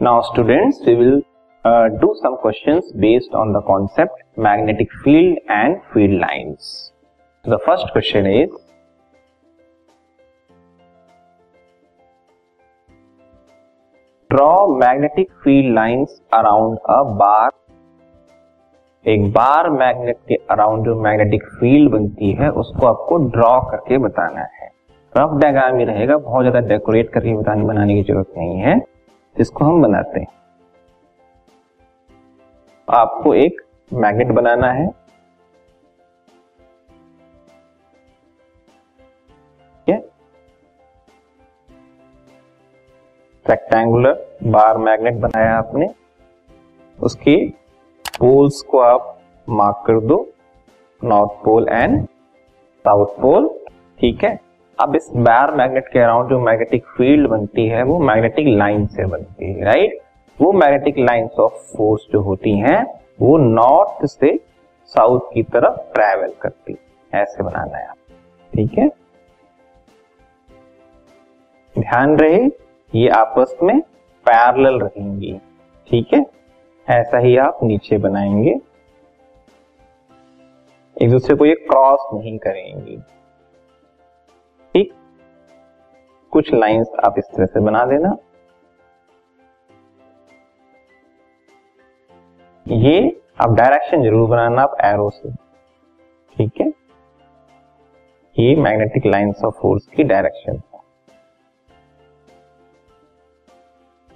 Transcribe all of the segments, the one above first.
Now students, we will uh, do some questions based on the concept magnetic field and field lines. So the first question is draw magnetic field lines around a bar एक बार magnet के around जो magnetic field बनती है उसको आपको draw करके बताना है रफ डायग्राम ही रहेगा बहुत ज़्यादा डेकोरेट करके बताने बनाने की ज़रूरत नहीं है इसको हम बनाते हैं। आपको एक मैग्नेट बनाना है। रेक्टेंगुलर बार मैग्नेट बनाया आपने। उसके पोल्स को आप मार्क कर दो। North pole and south pole ठीक है? अब इस बार मैग्नेट के अराउंड जो मैग्नेटिक फ़ील्ड बनती है, वो मैग्नेटिक लाइन से बनती है राइट वो मैग्नेटिक लाइंस ऑफ़ फोर्स जो होती हैं, वो नॉर्थ से साउथ की तरफ़ ट्रेवल करती ऐसे बनाना है ठीक है? ध्यान रहे, ये आपस में पैरेलल रहेंगी। ठीक है? ऐसा ही आप नीचे बनाएँगे। एक दूसरे को ये क्रॉस नहीं करेंगी। ठीक कुछ लाइंस आप इस तरह से बना देना ये आप डायरेक्शन ज़रूर बनाना आप एरो से, ठीक है? ये मैग्नेटिक लाइंस ऑफ़ फोर्स की डायरेक्शन।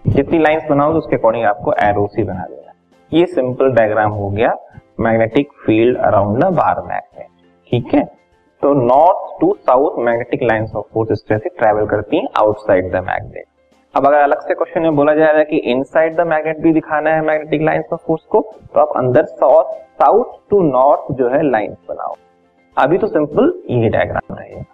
जितनी लाइंस बनाओ तो उसके अकॉर्डिंग आपको एरो से बना देना ये सिंपल डायग्राम हो गया magnetic field around the bar magnet ठीक है? तो north to south magnetic line of force इस तरह से ट्रेवल करती है आउटसाइड द मैग्नेट अब अगर अलग से क्वेश्चन में बोला जाएगा कि इनसाइड द मैग्नेट भी दिखाना है मैग्नेटिक लाइन ऑफ़ फोर्स को तो आप अंदर साउथ टू नॉर्थ जो है लाइन बनाओ। अभी तो सिंपल ये डायग्राम रहेगा